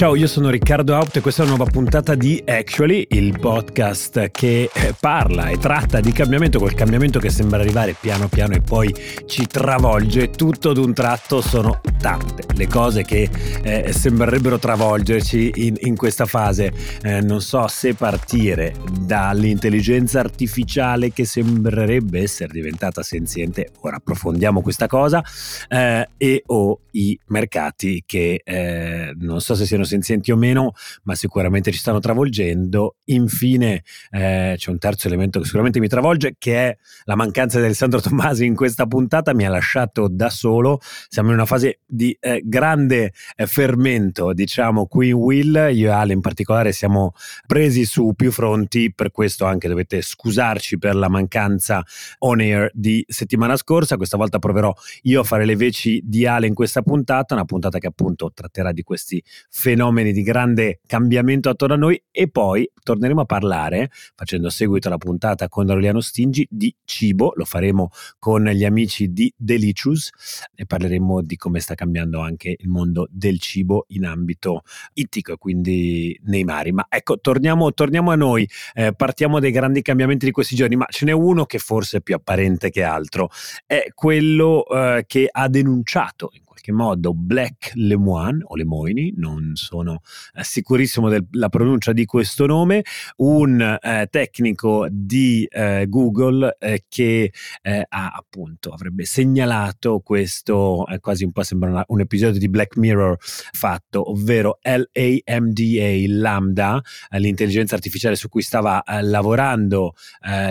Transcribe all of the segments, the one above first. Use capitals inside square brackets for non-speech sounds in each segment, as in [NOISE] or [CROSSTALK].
Ciao, io sono Riccardo Haupt e questa è una nuova puntata di Actually, il podcast che eh, parla e tratta di cambiamento, quel cambiamento che sembra arrivare piano piano e poi ci travolge. Tutto d'un tratto sono tante le cose che eh, sembrerebbero travolgerci in, in questa fase. Eh, non so se partire dall'intelligenza artificiale che sembrerebbe essere diventata senziente, ora approfondiamo questa cosa, eh, e o i mercati che eh, non so se siano senzienti o meno, ma sicuramente ci stanno travolgendo. Infine eh, c'è un terzo elemento che sicuramente mi travolge, che è la mancanza di Alessandro Tommasi in questa puntata, mi ha lasciato da solo. Siamo in una fase di eh, grande eh, fermento, diciamo, qui in Will. Io e Ale in particolare siamo presi su più fronti, per questo anche dovete scusarci per la mancanza on air di settimana scorsa. Questa volta proverò io a fare le veci di Ale in questa puntata, una puntata che appunto tratterà di questi fenomeni fenomeni di grande cambiamento attorno a noi e poi torneremo a parlare, facendo seguito alla puntata con Aureliano Stingi, di cibo, lo faremo con gli amici di Delicious e parleremo di come sta cambiando anche il mondo del cibo in ambito ittico quindi nei mari. Ma ecco, torniamo, torniamo a noi, eh, partiamo dai grandi cambiamenti di questi giorni, ma ce n'è uno che forse è più apparente che altro, è quello eh, che ha denunciato in qualche modo Black Lemoine o Lemoini, non sono eh, sicurissimo della pronuncia di questo nome, un eh, tecnico di eh, Google eh, che eh, ha appunto avrebbe segnalato questo, eh, quasi un po' sembra una, un episodio di Black Mirror fatto, ovvero LAMDA, Lambda, l'intelligenza artificiale su cui stava lavorando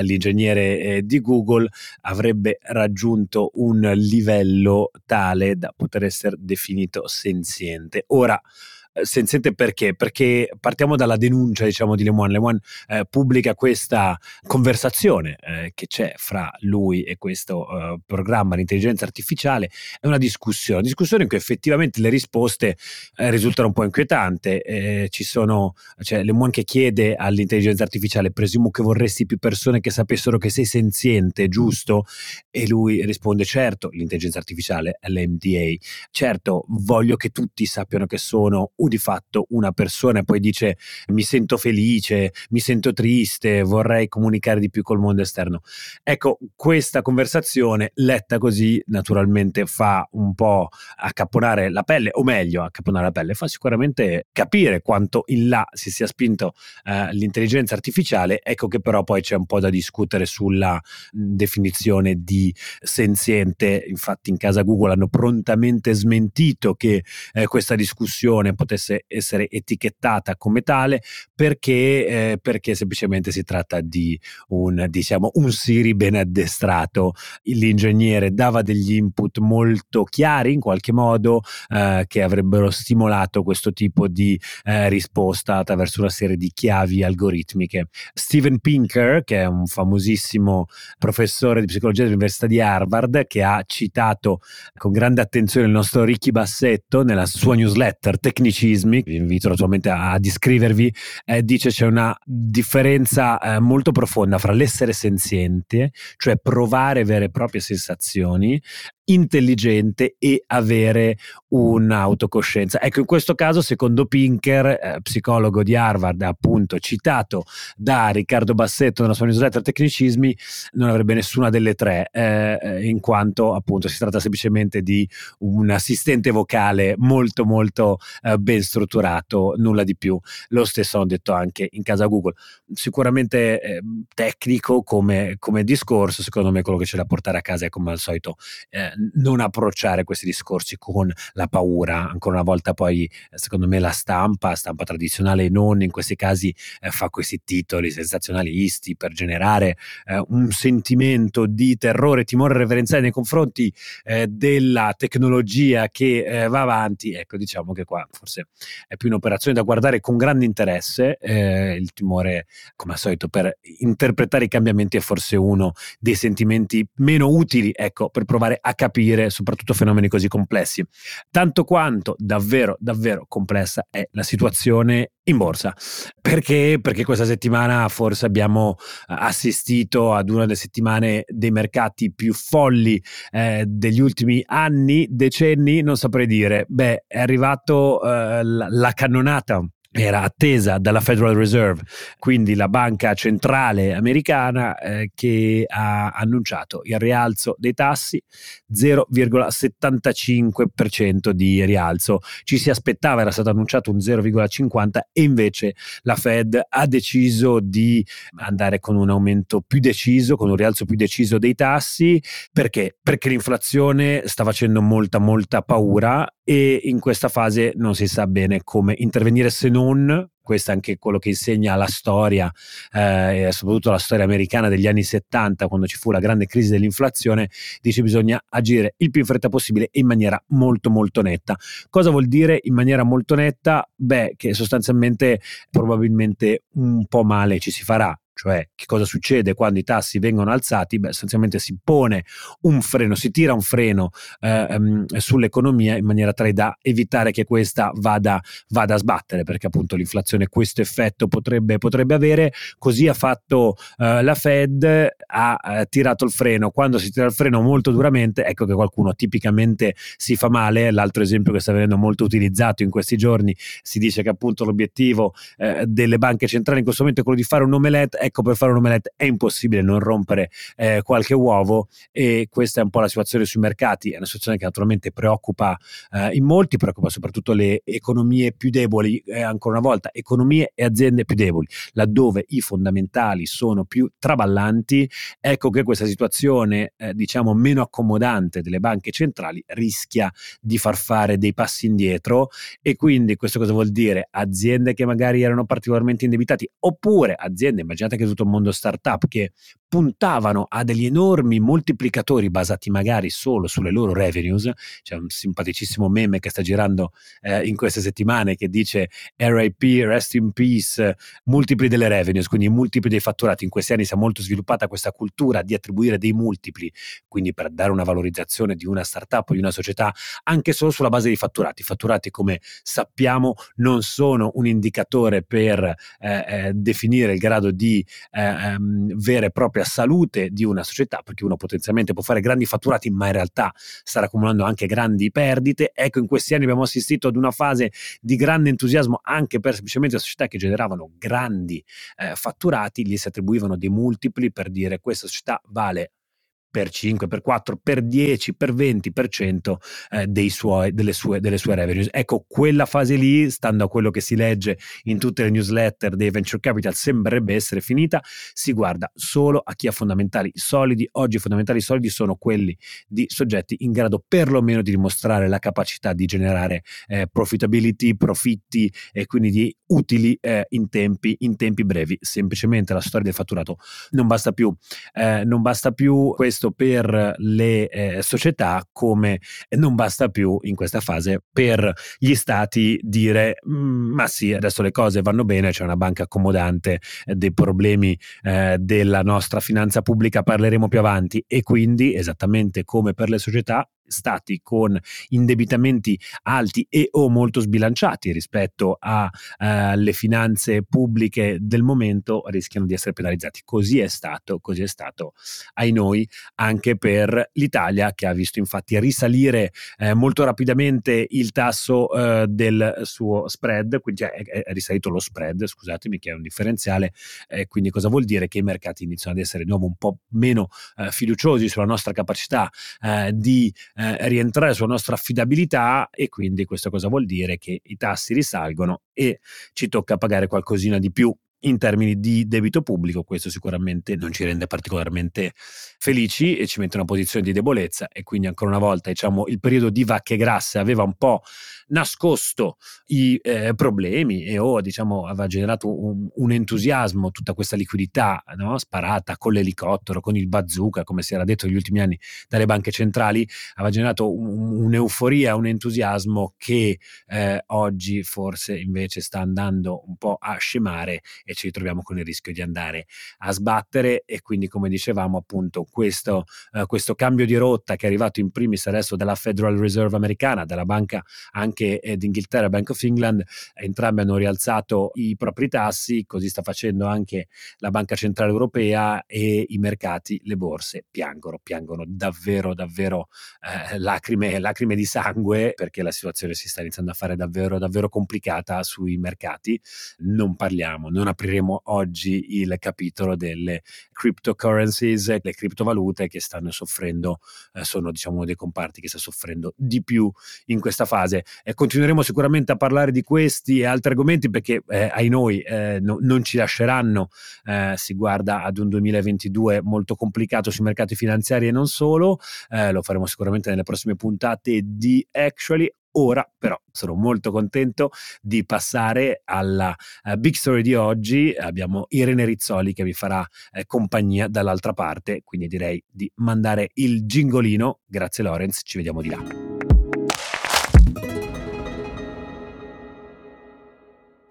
l'ingegnere di Google, avrebbe raggiunto un livello tale da poter essere definito senziente. Ora, eh, senziente perché? Perché partiamo dalla denuncia diciamo di Le Moine. Le Moine eh, pubblica questa conversazione eh, che c'è fra lui e questo eh, programma di intelligenza artificiale, è una discussione, discussione in cui effettivamente le risposte eh, risultano un po' inquietanti. Eh, ci sono, cioè Le Moine che chiede all'intelligenza artificiale, presumo che vorresti più persone che sapessero che sei senziente, giusto? E lui risponde, certo, l'intelligenza artificiale, l'MDA, certo, voglio che tutti sappiano che sono di fatto una persona e poi dice mi sento felice, mi sento triste, vorrei comunicare di più col mondo esterno. Ecco, questa conversazione letta così naturalmente fa un po' accapponare la pelle, o meglio, accapponare la pelle, fa sicuramente capire quanto in là si sia spinto eh, l'intelligenza artificiale, ecco che però poi c'è un po' da discutere sulla definizione di senziente, infatti in casa Google hanno prontamente smentito che eh, questa discussione potesse potesse essere etichettata come tale perché, eh, perché semplicemente si tratta di un, diciamo, un Siri ben addestrato. L'ingegnere dava degli input molto chiari in qualche modo eh, che avrebbero stimolato questo tipo di eh, risposta attraverso una serie di chiavi algoritmiche. Steven Pinker, che è un famosissimo professore di psicologia dell'Università di Harvard, che ha citato con grande attenzione il nostro Ricky Bassetto nella sua newsletter Tecnici tecnicismi, vi invito naturalmente a, descrivervi, eh, dice c'è una differenza eh, molto profonda fra l'essere senziente, cioè provare vere e proprie sensazioni, intelligente e avere un'autocoscienza. Ecco, in questo caso, secondo Pinker, eh, psicologo di Harvard, appunto citato da Riccardo Bassetto nella sua newsletter Tecnicismi, non avrebbe nessuna delle tre, eh, eh, in quanto appunto si tratta semplicemente di un assistente vocale molto molto eh, ben strutturato, nulla di più. Lo stesso hanno detto anche in casa Google. Sicuramente eh, tecnico come, come, discorso, secondo me quello che c'è da portare a casa è come al solito eh, non approcciare questi discorsi con la paura. Ancora una volta poi, secondo me, la stampa, stampa tradizionale e non in questi casi, eh, fa questi titoli sensazionalisti per generare eh, un sentimento di terrore, timore reverenziale nei confronti eh, della tecnologia che eh, va avanti. Ecco, diciamo che qua forse è più un'operazione da guardare con grande interesse. Eh, il timore, come al solito, per interpretare i cambiamenti è forse uno dei sentimenti meno utili, ecco, per provare a capire capire soprattutto fenomeni così complessi. Tanto quanto davvero, davvero complessa è la situazione in borsa. Perché? Perché questa settimana forse abbiamo eh, assistito ad una delle settimane dei mercati più folli eh, degli ultimi anni, decenni, non saprei dire. Beh, è arrivato eh, la, la cannonata era attesa dalla Federal Reserve, quindi la banca centrale americana, eh, che ha annunciato il rialzo dei tassi 0,75% di rialzo. Ci si aspettava, era stato annunciato un 0,50 e invece la Fed ha deciso di andare con un aumento più deciso, con un rialzo più deciso dei tassi. Perché? Perché l'inflazione sta facendo molta molta paura e in questa fase non si sa bene come intervenire se non questo è anche quello che insegna la storia, eh, soprattutto la storia americana degli anni 70, quando ci fu la grande crisi dell'inflazione, dice bisogna agire il più in fretta possibile e in maniera molto molto netta. Cosa vuol dire in maniera molto netta? Beh, che sostanzialmente probabilmente un po' male ci si farà, cioè che cosa succede quando i tassi vengono alzati? Beh, essenzialmente si pone un freno, si tira un freno eh, um, sull'economia in maniera tale da evitare che questa vada, vada, a sbattere, perché appunto l'inflazione questo effetto potrebbe, potrebbe avere. Così ha fatto uh, la Fed, ha uh, tirato il freno. Quando si tira il freno molto duramente, ecco che qualcuno tipicamente si fa male. L'altro esempio che sta venendo molto utilizzato in questi giorni, si dice che appunto l'obiettivo uh, delle banche centrali in questo momento è quello di fare un omelette ecco per fare un omelette è impossibile non rompere eh, qualche uovo e questa è un po' la situazione sui mercati, è una situazione che naturalmente preoccupa eh, in molti, preoccupa soprattutto le economie più deboli, eh, ancora una volta economie e aziende più deboli, laddove i fondamentali sono più traballanti, ecco che questa situazione eh, diciamo meno accomodante delle banche centrali rischia di far fare dei passi indietro e quindi questo cosa vuol dire? Aziende che magari erano particolarmente indebitati oppure aziende, immaginate che tutto il mondo startup che puntavano a degli enormi moltiplicatori basati magari solo sulle loro revenues. C'è un simpaticissimo meme che sta girando eh, in queste settimane che dice RIP, rest in peace, multipli delle revenues, quindi multipli dei fatturati. In questi anni si è molto sviluppata questa cultura di attribuire dei multipli, quindi per dare una valorizzazione di una startup o di una società anche solo sulla base dei fatturati. I fatturati, come sappiamo, non sono un indicatore per eh, eh, definire il grado di eh, ehm, vera e propria salute di una società, perché uno potenzialmente può fare grandi fatturati, ma in realtà starà accumulando anche grandi perdite. Ecco, in questi anni abbiamo assistito ad una fase di grande entusiasmo anche per semplicemente società che generavano grandi eh, fatturati, gli si attribuivano dei multipli per dire questa società vale per 5, per 4, per 10, per 20% eh, suoi, delle, sue, delle sue revenues. Ecco, quella fase lì, stando a quello che si legge in tutte le newsletter dei venture capital, sembrerebbe essere finita. Si guarda solo a chi ha fondamentali solidi. Oggi i fondamentali solidi sono quelli di soggetti in grado perlomeno di dimostrare la capacità di generare eh, profitability, profitti e quindi di utili eh, in, tempi, in tempi brevi. Semplicemente la storia del fatturato non basta più. Eh, non basta più questo questo per le eh, società come non basta più in questa fase per gli stati dire mm, ma sì adesso le cose vanno bene c'è una banca accomodante eh, dei problemi eh, della nostra finanza pubblica parleremo più avanti. E quindi esattamente come per le società stati con indebitamenti alti e o molto sbilanciati rispetto alle uh, finanze pubbliche del momento rischiano di essere penalizzati. Così è stato, così è stato ai noi anche per l'Italia che ha visto infatti risalire eh, molto rapidamente il tasso eh, del suo spread, quindi è, è, risalito lo spread, scusatemi che è un differenziale, eh, quindi cosa vuol dire? Che i mercati iniziano ad essere di nuovo un po' meno eh, fiduciosi sulla nostra capacità eh, di eh, rientrare sulla nostra affidabilità e quindi questo cosa vuol dire? Che i tassi risalgono e ci tocca pagare qualcosina di più in termini di debito pubblico, questo sicuramente non ci rende particolarmente felici e ci mette in una posizione di debolezza e quindi ancora una volta diciamo il periodo di vacche grasse aveva un po' nascosto i eh, problemi e o diciamo aveva generato un, un entusiasmo, tutta questa liquidità no? sparata con l'elicottero, con il bazooka, come si era detto negli ultimi anni dalle banche centrali, aveva generato un, un'euforia, un entusiasmo che eh, oggi forse invece sta andando un po' a scemare e ci ritroviamo con il rischio di andare a sbattere e quindi come dicevamo appunto questo, uh, questo cambio di rotta che è arrivato in primis adesso dalla Federal Reserve americana, dalla banca anche eh, d'Inghilterra, Bank of England, entrambi hanno rialzato i propri tassi, così sta facendo anche la Banca Centrale Europea e i mercati, le borse piangono, piangono davvero davvero eh, lacrime, lacrime di sangue perché la situazione si sta iniziando a fare davvero davvero complicata sui mercati. Non parliamo, non apriremo oggi il capitolo delle cryptocurrencies, le criptovalute che stanno soffrendo, eh, sono diciamo uno dei comparti che sta soffrendo di più in questa fase. E continueremo sicuramente a parlare di questi e altri argomenti perché eh, ai noi eh, no, non ci lasceranno, eh, si guarda ad un 2022 molto complicato sui mercati finanziari e non solo, eh, lo faremo sicuramente nelle prossime puntate di Actually. Ora però sono molto contento di passare alla uh, big story di oggi. Abbiamo Irene Rizzoli che vi farà eh, compagnia dall'altra parte, quindi direi di mandare il gingolino. Grazie Lorenz, ci vediamo di là.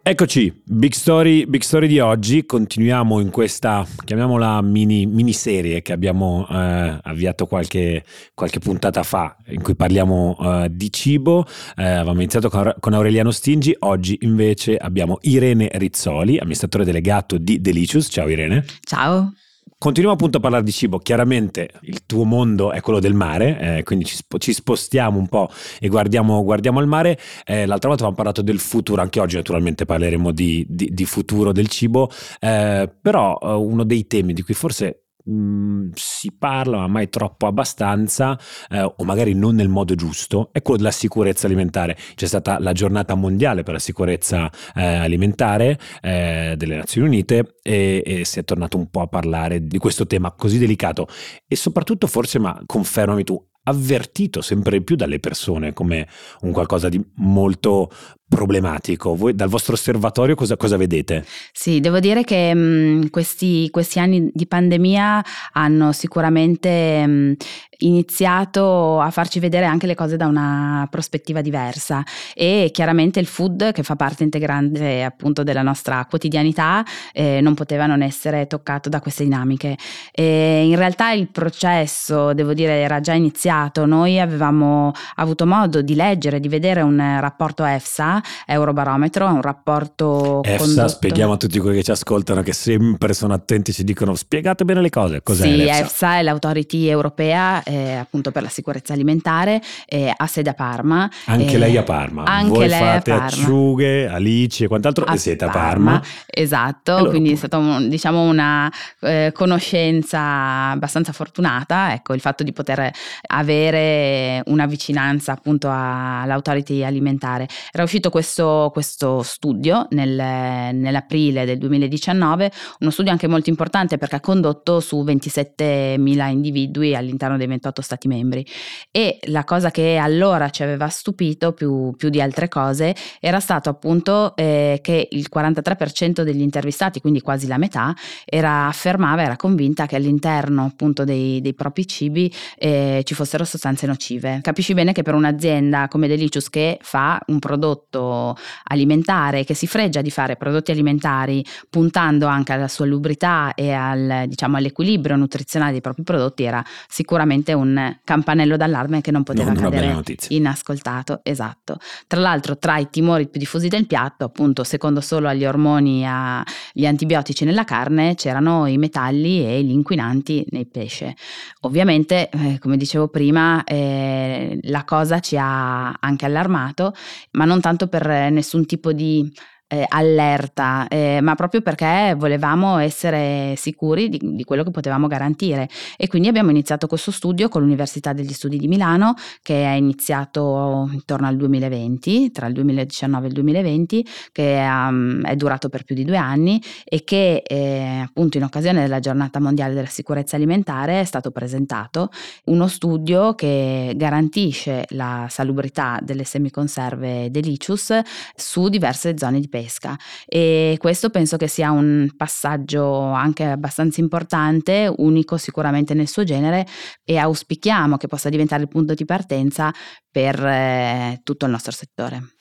Eccoci, big story, big story, di oggi, continuiamo in questa, chiamiamola mini, miniserie che abbiamo eh, avviato qualche, qualche, puntata fa in cui parliamo eh, di cibo, eh, avevamo iniziato con, Aureliano Stingi, oggi invece abbiamo Irene Rizzoli, amministratore delegato di Delicious, ciao Irene. Ciao. Continuiamo appunto a parlare di cibo, chiaramente il tuo mondo è quello del mare, eh, quindi ci, ci, spostiamo un po' e guardiamo, guardiamo al mare. Eh, l'altra volta avevamo parlato del futuro, anche oggi naturalmente parleremo di, di, di futuro del cibo, eh, però eh, uno dei temi di cui forse mh, mhmm, si parla, ma mai troppo abbastanza, eh, o magari non nel modo giusto, è quello della sicurezza alimentare. C'è stata la giornata mondiale per la sicurezza eh, alimentare eh, delle Nazioni Unite e, e, si è tornato un po' a parlare di questo tema così delicato e soprattutto forse, ma confermami tu, avvertito sempre più dalle persone come un qualcosa di molto problematico. Voi dal vostro osservatorio cosa, cosa vedete? Sì, devo dire che mh, mm, questi, questi, anni di pandemia hanno sicuramente mh, mm, iniziato a farci vedere anche le cose da una prospettiva diversa e chiaramente il food che fa parte integrante appunto della nostra quotidianità eh, non poteva non essere toccato da queste dinamiche. E in realtà il processo, devo dire, era già iniziato. Noi avevamo avuto modo di leggere, di vedere un rapporto EFSA Eurobarometro, è un rapporto EFSA, condotto... spieghiamo a tutti quelli che ci ascoltano che sempre sono attenti ci dicono spiegate bene le cose, cos'è sì, l'EFSA? EFSA è l'autority europea eh, appunto per la sicurezza alimentare, eh, ha sede a Parma. Anche eh, lei a Parma, anche voi lei fate a Parma. acciughe, alici e quant'altro a e siete a Parma. Esatto, allora, quindi è stata diciamo una eh, conoscenza abbastanza fortunata, ecco il fatto di poter avere una vicinanza appunto all'autority alimentare. Era uscito uscito questo, questo studio nel, nell'aprile del 2019, uno studio anche molto importante perché ha condotto su 27.000 individui all'interno dei 28 Stati membri e la cosa che allora ci aveva stupito più, più di altre cose era stato appunto eh, che il 43% degli intervistati, quindi quasi la metà, era, affermava, era convinta che all'interno appunto dei, dei propri cibi eh, ci fossero sostanze nocive. Capisci bene che per un'azienda come Delicious che fa un prodotto prodotto alimentare che si freggia di fare prodotti alimentari puntando anche alla sua lubrità e al, diciamo, all'equilibrio nutrizionale dei propri prodotti era sicuramente un campanello d'allarme che non poteva non cadere inascoltato. Esatto. Tra l'altro tra i timori più diffusi del piatto, appunto secondo solo agli ormoni e agli antibiotici nella carne, c'erano i metalli e gli inquinanti nel pesce. Ovviamente, eh, come dicevo prima, eh, la cosa ci ha anche allarmato, ma non tanto per nessun tipo di eh, allerta, eh, ma proprio perché volevamo essere sicuri di, di, quello che potevamo garantire. E quindi abbiamo iniziato questo studio con l'Università degli Studi di Milano, che è iniziato intorno al 2020, tra il 2019 e il 2020, che um, è durato per più di due anni e che eh, appunto in occasione della giornata mondiale della sicurezza alimentare è stato presentato uno studio che garantisce la salubrità delle semiconserve delicious su diverse zone di pesca pesca e questo penso che sia un passaggio anche abbastanza importante, unico sicuramente nel suo genere e auspichiamo che possa diventare il punto di partenza per eh, tutto il nostro settore.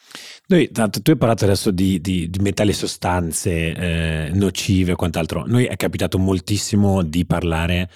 Noi, tanto, tu hai parlato adesso di, di, di metalli e sostanze eh, nocive e quant'altro. Noi è capitato moltissimo di parlare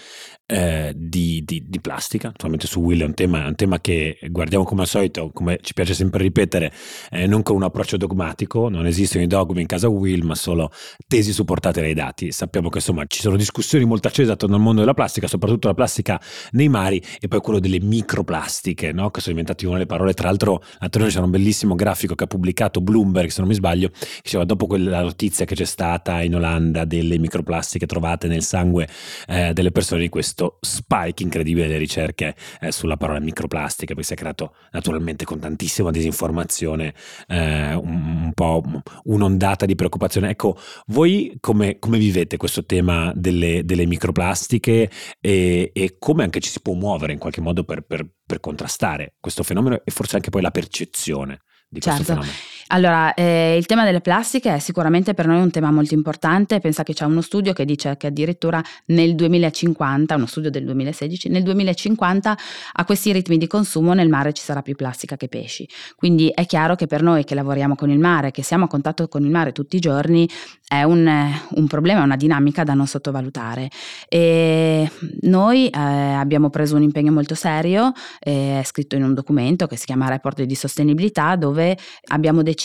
eh, di, di, di, plastica. Naturalmente su Will è un, tema, un tema, che guardiamo come al solito, come ci piace sempre ripetere, eh, non con un approccio dogmatico, non esistono i dogmi in casa Will, ma solo tesi supportate dai dati. Sappiamo che insomma ci sono discussioni molto accese attorno al mondo della plastica, soprattutto la plastica nei mari e poi quello delle microplastiche, no? che sono diventate una delle parole. Tra l'altro, l'altro c'era un bellissimo grafico che ha pubblicato Bloomberg, se non mi sbaglio, che diceva dopo quella notizia che c'è stata in Olanda delle microplastiche trovate nel sangue eh, delle persone di questo questo spike incredibile delle ricerche eh, sulla parola microplastica, poi si è creato naturalmente con tantissima disinformazione eh, un, un, po' un'ondata di preoccupazione. Ecco, voi come, come vivete questo tema delle, delle microplastiche e, e, come anche ci si può muovere in qualche modo per, per, per contrastare questo fenomeno e forse anche poi la percezione di certo. questo fenomeno? Allora, eh, il tema delle plastiche è sicuramente per noi un tema molto importante. Pensa che c'è uno studio che dice che addirittura nel 2050, uno studio del 2016, nel 2050 a questi ritmi di consumo nel mare ci sarà più plastica che pesci. Quindi è chiaro che per noi che lavoriamo con il mare, che siamo a contatto con il mare tutti i giorni, è un, un problema, una dinamica da non sottovalutare. E noi eh, abbiamo preso un impegno molto serio, eh, è scritto in un documento che si chiama Report di sostenibilità, dove abbiamo deciso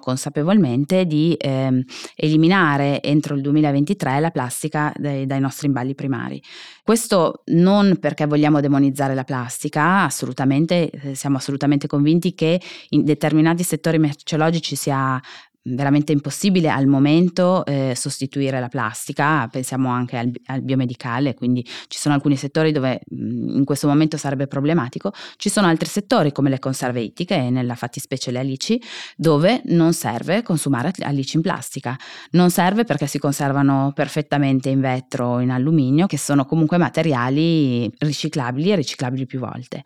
consapevolmente di eh, eliminare entro il 2023 la plastica dai, dai nostri imballi primari. Questo non perché vogliamo demonizzare la plastica, assolutamente, eh, siamo assolutamente convinti che in determinati settori merceologici sia veramente impossibile al momento eh, sostituire la plastica, pensiamo anche al, al, biomedicale, quindi ci sono alcuni settori dove mh, in questo momento sarebbe problematico, ci sono altri settori come le conserve ittiche, nella fattispecie le alici, dove non serve consumare alici in plastica, non serve perché si conservano perfettamente in vetro o in alluminio, che sono comunque materiali riciclabili e riciclabili più volte.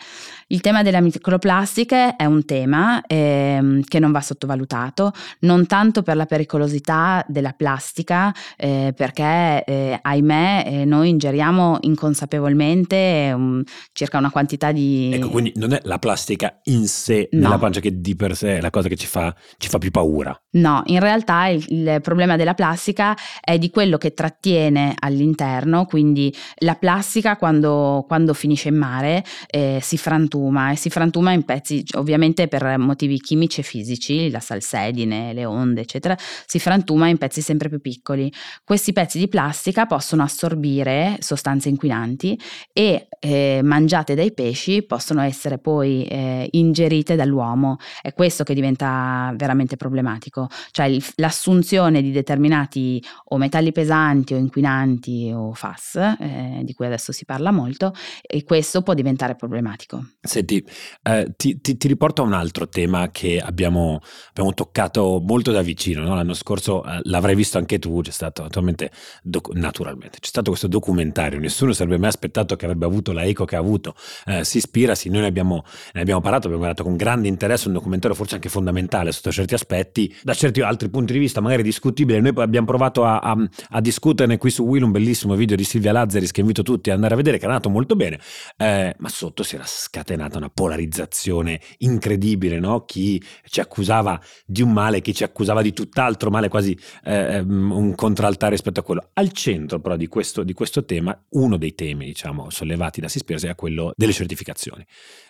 Il tema delle microplastiche è un tema eh, che non va sottovalutato, non tanto per la pericolosità della plastica, eh, perché eh, ahimè eh, noi ingeriamo inconsapevolmente um, circa una quantità di... Ecco, quindi non è la plastica in sé no. nella pancia che di per sé è la cosa che ci fa, ci fa più paura. No, in realtà il, il, problema della plastica è di quello che trattiene all'interno, quindi la plastica quando, quando finisce in mare eh, si frantuma e si frantuma in pezzi ovviamente per motivi chimici e fisici, la salsedine, le onde onde, eccetera, si frantuma in pezzi sempre più piccoli. Questi pezzi di plastica possono assorbire sostanze inquinanti e eh, mangiate dai pesci possono essere poi eh, ingerite dall'uomo. È questo che diventa veramente problematico, cioè il, l'assunzione di determinati o metalli pesanti o inquinanti o FAS, eh, di cui adesso si parla molto, e questo può diventare problematico. Senti, eh, ti, ti, ti, riporto a un altro tema che abbiamo, abbiamo toccato molto molto da vicino. No? L'anno scorso eh, l'avrai visto anche tu, c'è stato naturalmente, doc- naturalmente, c'è stato questo documentario. Nessuno si avrebbe mai aspettato che avrebbe avuto la eco che ha avuto. Eh, si ispira, sì, noi ne abbiamo, ne abbiamo parlato, abbiamo guardato con grande interesse un documentario forse anche fondamentale sotto certi aspetti, da certi altri punti di vista magari discutibile. Noi abbiamo provato a, a, a discuterne qui su Will un bellissimo video di Silvia Lazzaris che invito tutti ad andare a vedere, che è andato molto bene, eh, ma sotto si era scatenata una polarizzazione incredibile, no? Chi ci accusava di un male, chi ci accusava accusava di tutt'altro male, quasi eh, ehm, un contraltare rispetto a quello. Al centro però di questo, di questo tema, uno dei temi diciamo, sollevati da Sispirsi è quello delle certificazioni.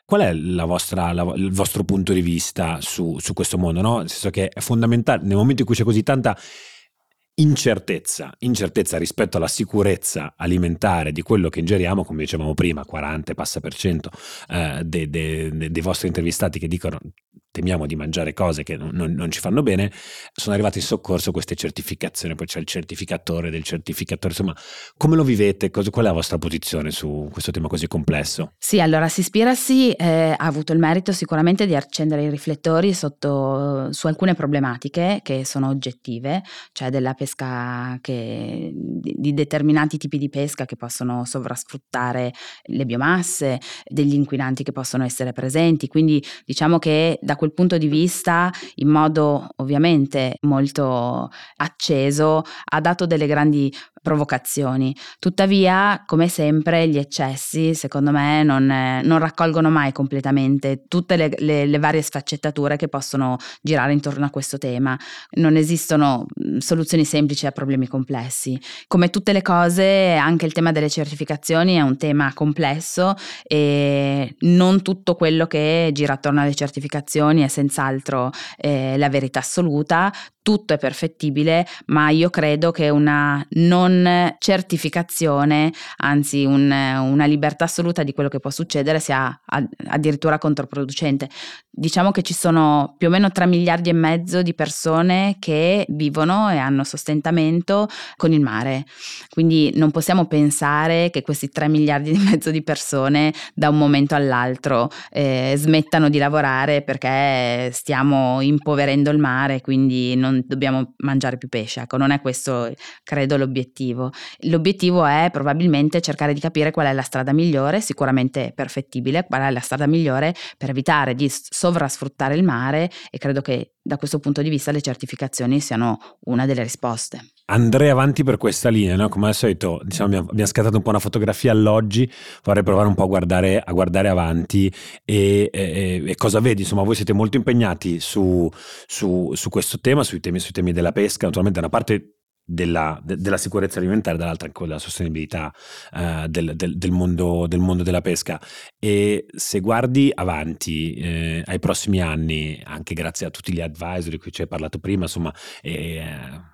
Qual è la vostra, la, il vostro punto di vista su, su questo mondo? No? Nel senso che è fondamentale, nel momento in cui c'è così tanta incertezza, incertezza rispetto alla sicurezza alimentare di quello che ingeriamo, come dicevamo prima, 40 passa per cento eh, dei, dei, dei vostri intervistati che dicono temiamo di mangiare cose che non, non, ci fanno bene, sono arrivate in soccorso queste certificazioni, poi c'è il certificatore del certificatore, insomma, come lo vivete? Qual è la vostra posizione su questo tema così complesso? Sì, allora Sispirasi eh, ha avuto il merito sicuramente di accendere i riflettori sotto, su alcune problematiche che sono oggettive, cioè della pesca che, di, di determinati tipi di pesca che possono sovrasfruttare le biomasse, degli inquinanti che possono essere presenti, quindi diciamo che da quel punto di vista, in modo ovviamente molto acceso, ha dato delle grandi provocazioni. Tuttavia, come sempre, gli eccessi, secondo me, non, non raccolgono mai completamente tutte le, le, le, varie sfaccettature che possono girare intorno a questo tema. Non esistono soluzioni semplici a problemi complessi. Come tutte le cose, anche il tema delle certificazioni è un tema complesso e non tutto quello che gira attorno alle certificazioni è senz'altro eh, la verità assoluta tutto è perfettibile, ma io credo che una non certificazione, anzi un, una libertà assoluta di quello che può succedere sia addirittura controproducente. Diciamo che ci sono più o meno 3 miliardi e mezzo di persone che vivono e hanno sostentamento con il mare, quindi non possiamo pensare che questi 3 miliardi e mezzo di persone da un momento all'altro eh, smettano di lavorare perché stiamo impoverendo il mare, quindi non non dobbiamo mangiare più pesce, ecco, non è questo credo l'obiettivo. L'obiettivo è probabilmente cercare di capire qual è la strada migliore, sicuramente perfettibile, qual è la strada migliore per evitare di sovrasfruttare il mare e credo che da questo punto di vista le certificazioni siano una delle risposte. Andrei avanti per questa linea, no? come al solito diciamo, abbiamo scattato un po' una fotografia all'oggi, vorrei provare un po' a guardare, a guardare avanti e, e, e, cosa vedi, insomma voi siete molto impegnati su, su, su questo tema, sui temi, sui temi della pesca, naturalmente da una parte della, de, della, sicurezza alimentare, dall'altra anche della sostenibilità uh, del, del, del, mondo, del, mondo, della pesca. E se guardi avanti eh, ai prossimi anni, anche grazie a tutti gli advisor di cui ci hai parlato prima, insomma, eh,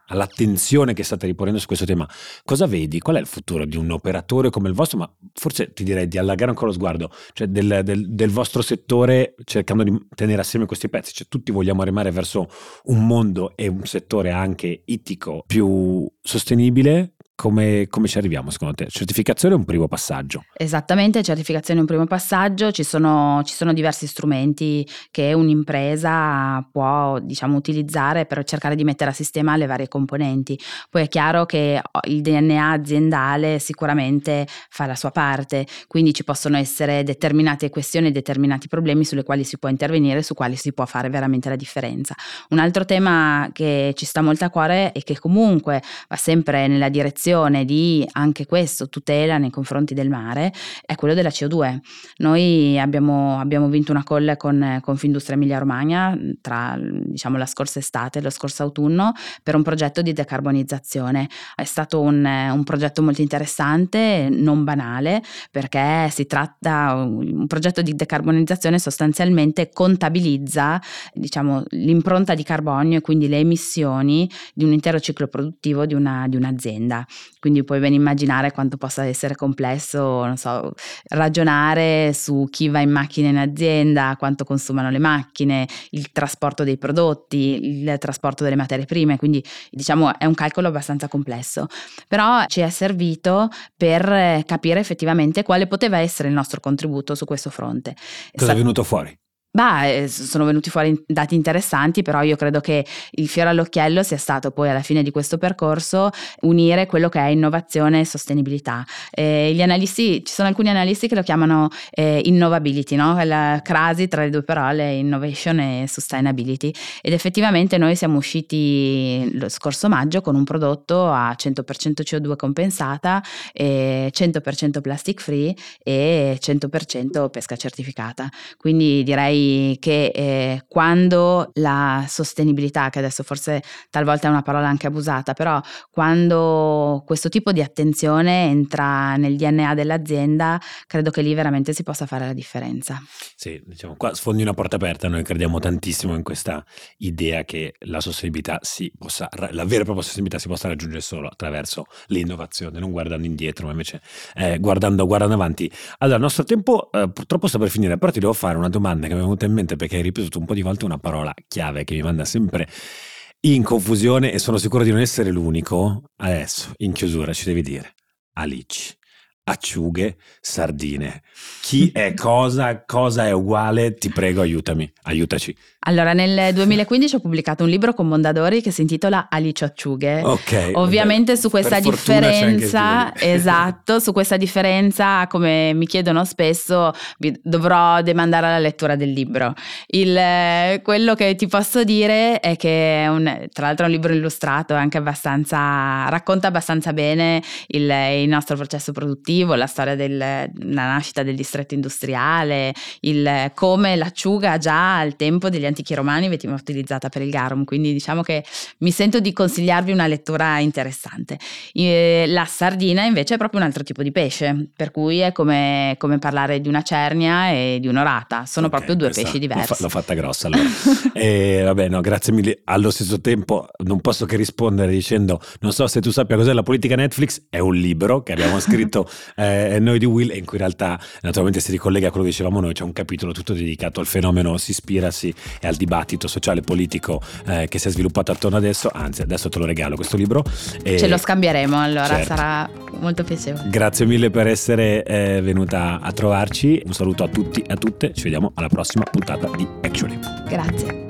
all'attenzione che state riponendo su questo tema, cosa vedi? Qual è il futuro di un operatore come il vostro? Ma forse ti direi di allargare ancora lo sguardo, cioè del, del, del vostro settore cercando di tenere assieme questi pezzi, cioè tutti vogliamo remare verso un mondo e un settore anche ittico più sostenibile come, come, ci arriviamo secondo te? Certificazione è un primo passaggio. Esattamente, certificazione è un primo passaggio, ci sono, ci sono diversi strumenti che un'impresa può diciamo, utilizzare per cercare di mettere a sistema le varie componenti. Poi è chiaro che il DNA aziendale sicuramente fa la sua parte, quindi ci possono essere determinate questioni, determinati problemi sulle quali si può intervenire, su quali si può fare veramente la differenza. Un altro tema che ci sta molto a cuore e che comunque va sempre nella direzione direzione di anche questo tutela nei confronti del mare è quello della CO2. Noi abbiamo, abbiamo vinto una call con Confindustria Emilia Romagna tra diciamo, la scorsa estate e lo scorso autunno per un progetto di decarbonizzazione. È stato un, un progetto molto interessante, non banale, perché si tratta un progetto di decarbonizzazione sostanzialmente contabilizza diciamo, l'impronta di carbonio e quindi le emissioni di un intero ciclo produttivo di, una, di un'azienda. Quindi puoi ben immaginare quanto possa essere complesso, non so, ragionare su chi va in macchina in azienda, quanto consumano le macchine, il trasporto dei prodotti, il trasporto delle materie prime, quindi diciamo è un calcolo abbastanza complesso. Però ci è servito per capire effettivamente quale poteva essere il nostro contributo su questo fronte. Cosa è venuto fuori? Beh, sono venuti fuori dati interessanti, però io credo che il fiore all'occhiello sia stato poi alla fine di questo percorso unire quello che è innovazione e sostenibilità. Eh, analisti, ci sono alcuni analisti che lo chiamano eh, innovability, no? la crasi tra le due parole innovation e sustainability ed effettivamente noi siamo usciti lo scorso maggio con un prodotto a 100% CO2 compensata, eh, 100% plastic free e 100% pesca certificata. Quindi direi che eh, quando la sostenibilità, che adesso forse talvolta è una parola anche abusata, però quando questo tipo di attenzione entra nel DNA dell'azienda, credo che lì veramente si possa fare la differenza. Sì, diciamo, qua sfondi una porta aperta, noi crediamo tantissimo in questa idea che la sostenibilità si possa, la vera e propria sostenibilità si possa raggiungere solo attraverso l'innovazione, non guardando indietro, ma invece eh, guardando, guardando, avanti. Allora, il nostro tempo eh, purtroppo sta per finire, però ti devo fare una domanda che è venuta in mente perché hai ripetuto un po' di volte una parola chiave che mi manda sempre in confusione e sono sicuro di non essere l'unico. Adesso, in chiusura, ci devi dire Alice. Acciughe, sardine. Chi è [LAUGHS] cosa, cosa è uguale, ti prego aiutami, aiutaci. Allora, nel 2015 ho pubblicato un libro con Mondadori che si intitola Alice Acciughe. Ok. Ovviamente beh, su questa differenza, [LAUGHS] esatto, su questa differenza, come mi chiedono spesso, dovrò demandare alla lettura del libro. Il, quello che ti posso dire è che, è un, tra l'altro è un libro illustrato, anche abbastanza, racconta abbastanza bene il, il nostro processo produttivo, la storia della nascita del distretto industriale, il, come l'acciuga già al tempo degli antichi romani veniva utilizzata per il garum, quindi diciamo che mi sento di consigliarvi una lettura interessante. La sardina invece è proprio un altro tipo di pesce, per cui è come, come parlare di una cernia e di un'orata, sono okay, proprio due pesci diversi. L'ho, fa- l'ho fatta grossa allora. [LAUGHS] e vabbè, no, grazie mille. Allo stesso tempo non posso che rispondere dicendo, non so se tu sappia cos'è la politica Netflix, è un libro che abbiamo [LAUGHS] scritto eh, noi di Will e in cui in realtà naturalmente si ricollega a quello che dicevamo noi, c'è un capitolo tutto dedicato al fenomeno si ispirasi e al dibattito sociale e politico eh, che si è sviluppato attorno adesso, anzi adesso te lo regalo questo libro. E... Ce lo scambieremo allora, certo. sarà molto piacevole. Grazie mille per essere eh, venuta a trovarci, un saluto a tutti e a tutte, ci vediamo alla prossima puntata di Actually. Grazie.